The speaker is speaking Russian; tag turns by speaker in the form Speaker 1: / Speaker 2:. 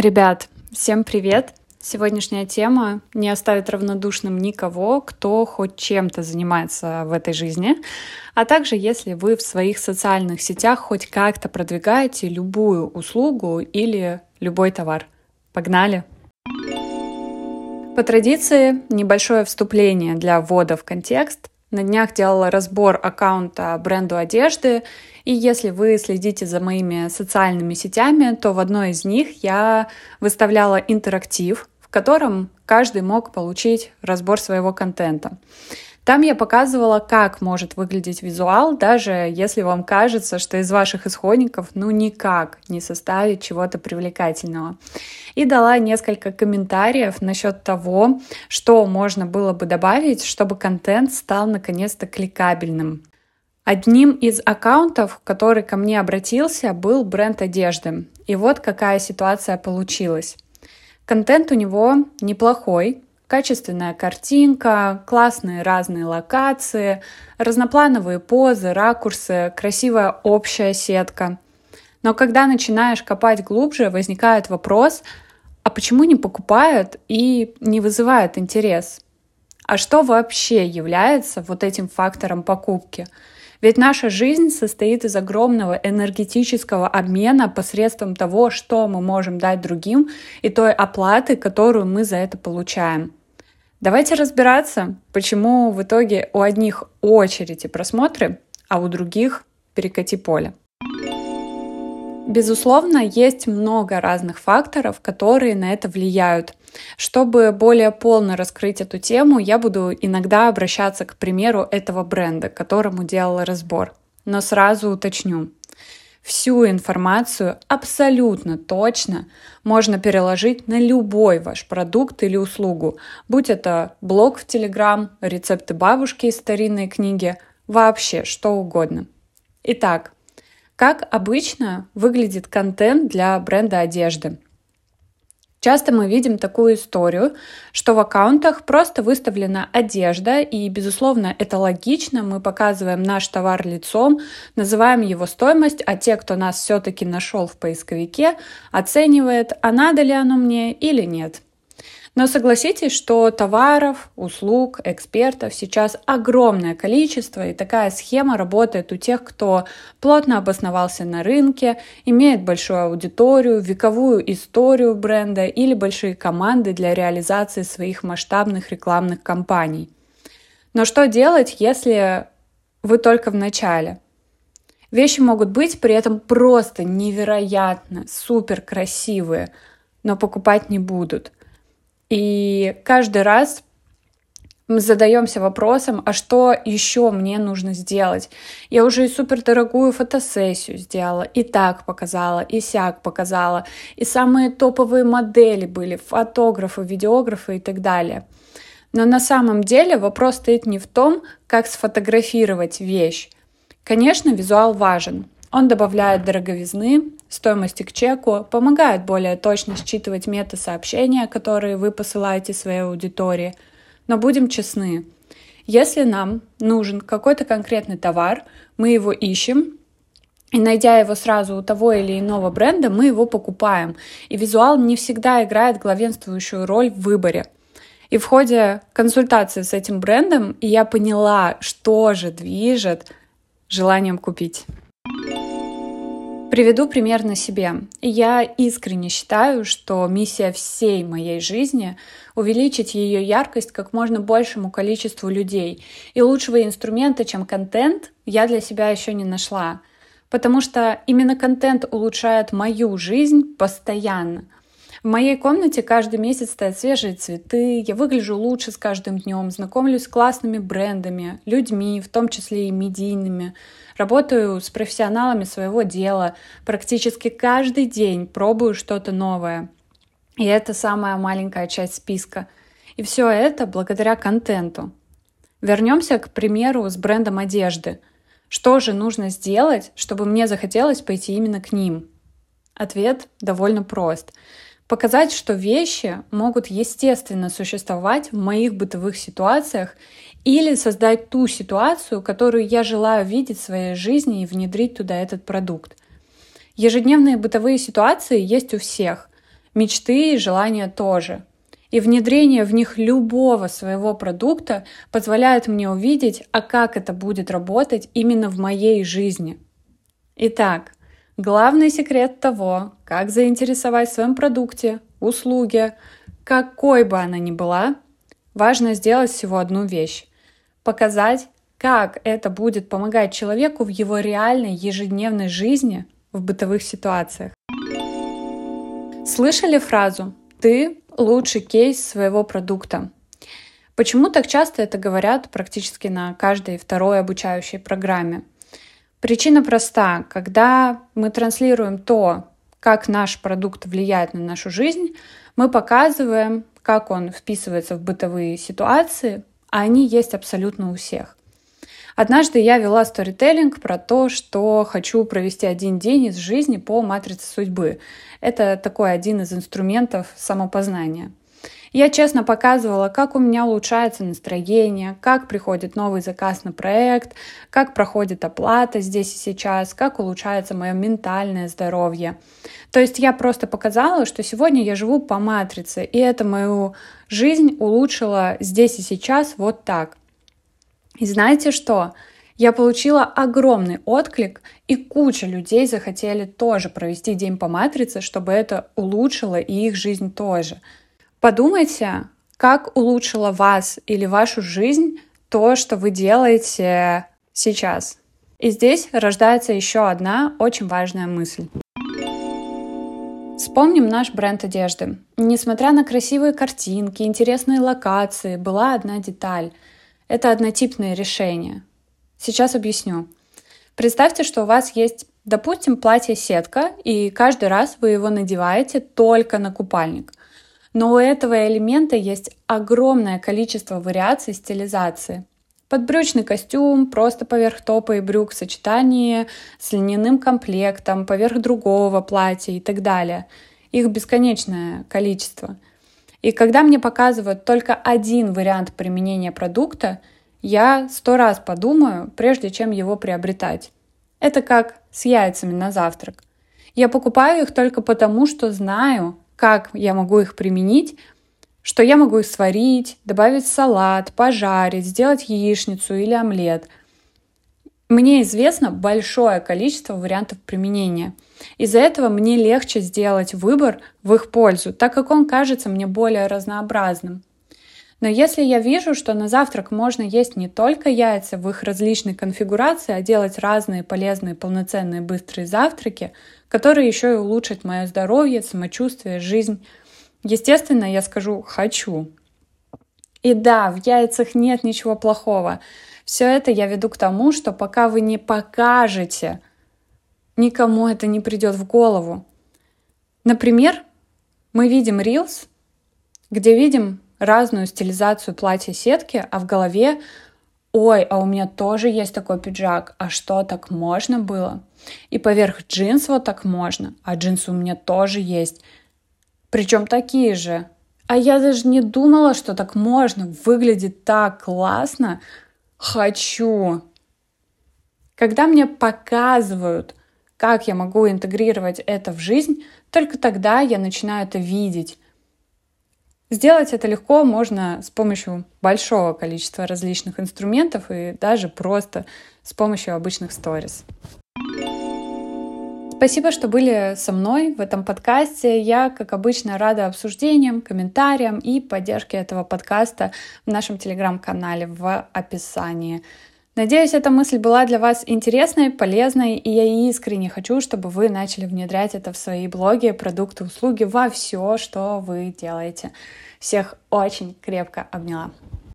Speaker 1: Ребят, всем привет! Сегодняшняя тема не оставит равнодушным никого, кто хоть чем-то занимается в этой жизни, а также если вы в своих социальных сетях хоть как-то продвигаете любую услугу или любой товар. Погнали! По традиции, небольшое вступление для ввода в контекст. На днях делала разбор аккаунта бренду одежды, и если вы следите за моими социальными сетями, то в одной из них я выставляла интерактив, в котором каждый мог получить разбор своего контента. Там я показывала, как может выглядеть визуал, даже если вам кажется, что из ваших исходников ну никак не составит чего-то привлекательного. И дала несколько комментариев насчет того, что можно было бы добавить, чтобы контент стал наконец-то кликабельным. Одним из аккаунтов, который ко мне обратился, был бренд одежды. И вот какая ситуация получилась. Контент у него неплохой, Качественная картинка, классные разные локации, разноплановые позы, ракурсы, красивая общая сетка. Но когда начинаешь копать глубже, возникает вопрос, а почему не покупают и не вызывают интерес? А что вообще является вот этим фактором покупки? Ведь наша жизнь состоит из огромного энергетического обмена посредством того, что мы можем дать другим, и той оплаты, которую мы за это получаем. Давайте разбираться, почему в итоге у одних очередь и просмотры, а у других перекати поле. Безусловно, есть много разных факторов, которые на это влияют. Чтобы более полно раскрыть эту тему, я буду иногда обращаться к примеру этого бренда, которому делала разбор. Но сразу уточню. Всю информацию абсолютно точно можно переложить на любой ваш продукт или услугу, будь это блог в Телеграм, рецепты бабушки из старинной книги, вообще что угодно. Итак, как обычно выглядит контент для бренда одежды? Часто мы видим такую историю, что в аккаунтах просто выставлена одежда, и, безусловно, это логично. Мы показываем наш товар лицом, называем его стоимость, а те, кто нас все-таки нашел в поисковике, оценивает, а надо ли оно мне или нет. Но согласитесь, что товаров, услуг, экспертов сейчас огромное количество, и такая схема работает у тех, кто плотно обосновался на рынке, имеет большую аудиторию, вековую историю бренда или большие команды для реализации своих масштабных рекламных кампаний. Но что делать, если вы только в начале? Вещи могут быть при этом просто невероятно, супер красивые, но покупать не будут – и каждый раз мы задаемся вопросом, а что еще мне нужно сделать? Я уже и супер фотосессию сделала, и так показала, и сяк показала, и самые топовые модели были, фотографы, видеографы и так далее. Но на самом деле вопрос стоит не в том, как сфотографировать вещь. Конечно, визуал важен, он добавляет дороговизны, стоимости к чеку, помогает более точно считывать мета-сообщения, которые вы посылаете своей аудитории. Но будем честны, если нам нужен какой-то конкретный товар, мы его ищем, и найдя его сразу у того или иного бренда, мы его покупаем. И визуал не всегда играет главенствующую роль в выборе. И в ходе консультации с этим брендом я поняла, что же движет желанием купить. Приведу пример на себе. Я искренне считаю, что миссия всей моей жизни — увеличить ее яркость как можно большему количеству людей. И лучшего инструмента, чем контент, я для себя еще не нашла. Потому что именно контент улучшает мою жизнь постоянно. В моей комнате каждый месяц стоят свежие цветы, я выгляжу лучше с каждым днем, знакомлюсь с классными брендами, людьми, в том числе и медийными, Работаю с профессионалами своего дела, практически каждый день пробую что-то новое. И это самая маленькая часть списка. И все это благодаря контенту. Вернемся, к примеру, с брендом одежды. Что же нужно сделать, чтобы мне захотелось пойти именно к ним? Ответ довольно прост. Показать, что вещи могут естественно существовать в моих бытовых ситуациях или создать ту ситуацию, которую я желаю видеть в своей жизни и внедрить туда этот продукт. Ежедневные бытовые ситуации есть у всех. мечты и желания тоже. И внедрение в них любого своего продукта позволяет мне увидеть, а как это будет работать именно в моей жизни. Итак, главный секрет того, как заинтересовать в своем продукте, услуге, какой бы она ни была, важно сделать всего одну вещь. Показать, как это будет помогать человеку в его реальной ежедневной жизни в бытовых ситуациях. Слышали фразу «ты лучший кейс своего продукта»? Почему так часто это говорят практически на каждой второй обучающей программе? Причина проста. Когда мы транслируем то, как наш продукт влияет на нашу жизнь, мы показываем, как он вписывается в бытовые ситуации, а они есть абсолютно у всех. Однажды я вела сторителлинг про то, что хочу провести один день из жизни по матрице судьбы. Это такой один из инструментов самопознания. Я честно показывала, как у меня улучшается настроение, как приходит новый заказ на проект, как проходит оплата здесь и сейчас, как улучшается мое ментальное здоровье. То есть я просто показала, что сегодня я живу по матрице, и это мою жизнь улучшило здесь и сейчас вот так. И знаете что? Я получила огромный отклик, и куча людей захотели тоже провести день по матрице, чтобы это улучшило и их жизнь тоже. Подумайте, как улучшило вас или вашу жизнь то, что вы делаете сейчас. И здесь рождается еще одна очень важная мысль. Вспомним наш бренд одежды. Несмотря на красивые картинки, интересные локации, была одна деталь — это однотипные решения. Сейчас объясню. Представьте, что у вас есть, допустим, платье-сетка, и каждый раз вы его надеваете только на купальник. Но у этого элемента есть огромное количество вариаций стилизации. Подбрючный костюм, просто поверх топа и брюк в сочетании с льняным комплектом, поверх другого платья и так далее. Их бесконечное количество – и когда мне показывают только один вариант применения продукта, я сто раз подумаю, прежде чем его приобретать. Это как с яйцами на завтрак. Я покупаю их только потому, что знаю, как я могу их применить, что я могу их сварить, добавить в салат, пожарить, сделать яичницу или омлет. Мне известно большое количество вариантов применения – из-за этого мне легче сделать выбор в их пользу, так как он кажется мне более разнообразным. Но если я вижу, что на завтрак можно есть не только яйца в их различной конфигурации, а делать разные полезные, полноценные, быстрые завтраки, которые еще и улучшат мое здоровье, самочувствие, жизнь, естественно, я скажу «хочу». И да, в яйцах нет ничего плохого. Все это я веду к тому, что пока вы не покажете, никому это не придет в голову. Например, мы видим Reels, где видим разную стилизацию платья сетки, а в голове «Ой, а у меня тоже есть такой пиджак, а что, так можно было?» И поверх джинс вот так можно, а джинсы у меня тоже есть. Причем такие же. А я даже не думала, что так можно. Выглядит так классно. Хочу. Когда мне показывают как я могу интегрировать это в жизнь, только тогда я начинаю это видеть. Сделать это легко можно с помощью большого количества различных инструментов и даже просто с помощью обычных сторис. Спасибо, что были со мной в этом подкасте. Я, как обычно, рада обсуждениям, комментариям и поддержке этого подкаста в нашем телеграм-канале в описании. Надеюсь, эта мысль была для вас интересной, полезной, и я искренне хочу, чтобы вы начали внедрять это в свои блоги, продукты, услуги, во все, что вы делаете. Всех очень крепко обняла.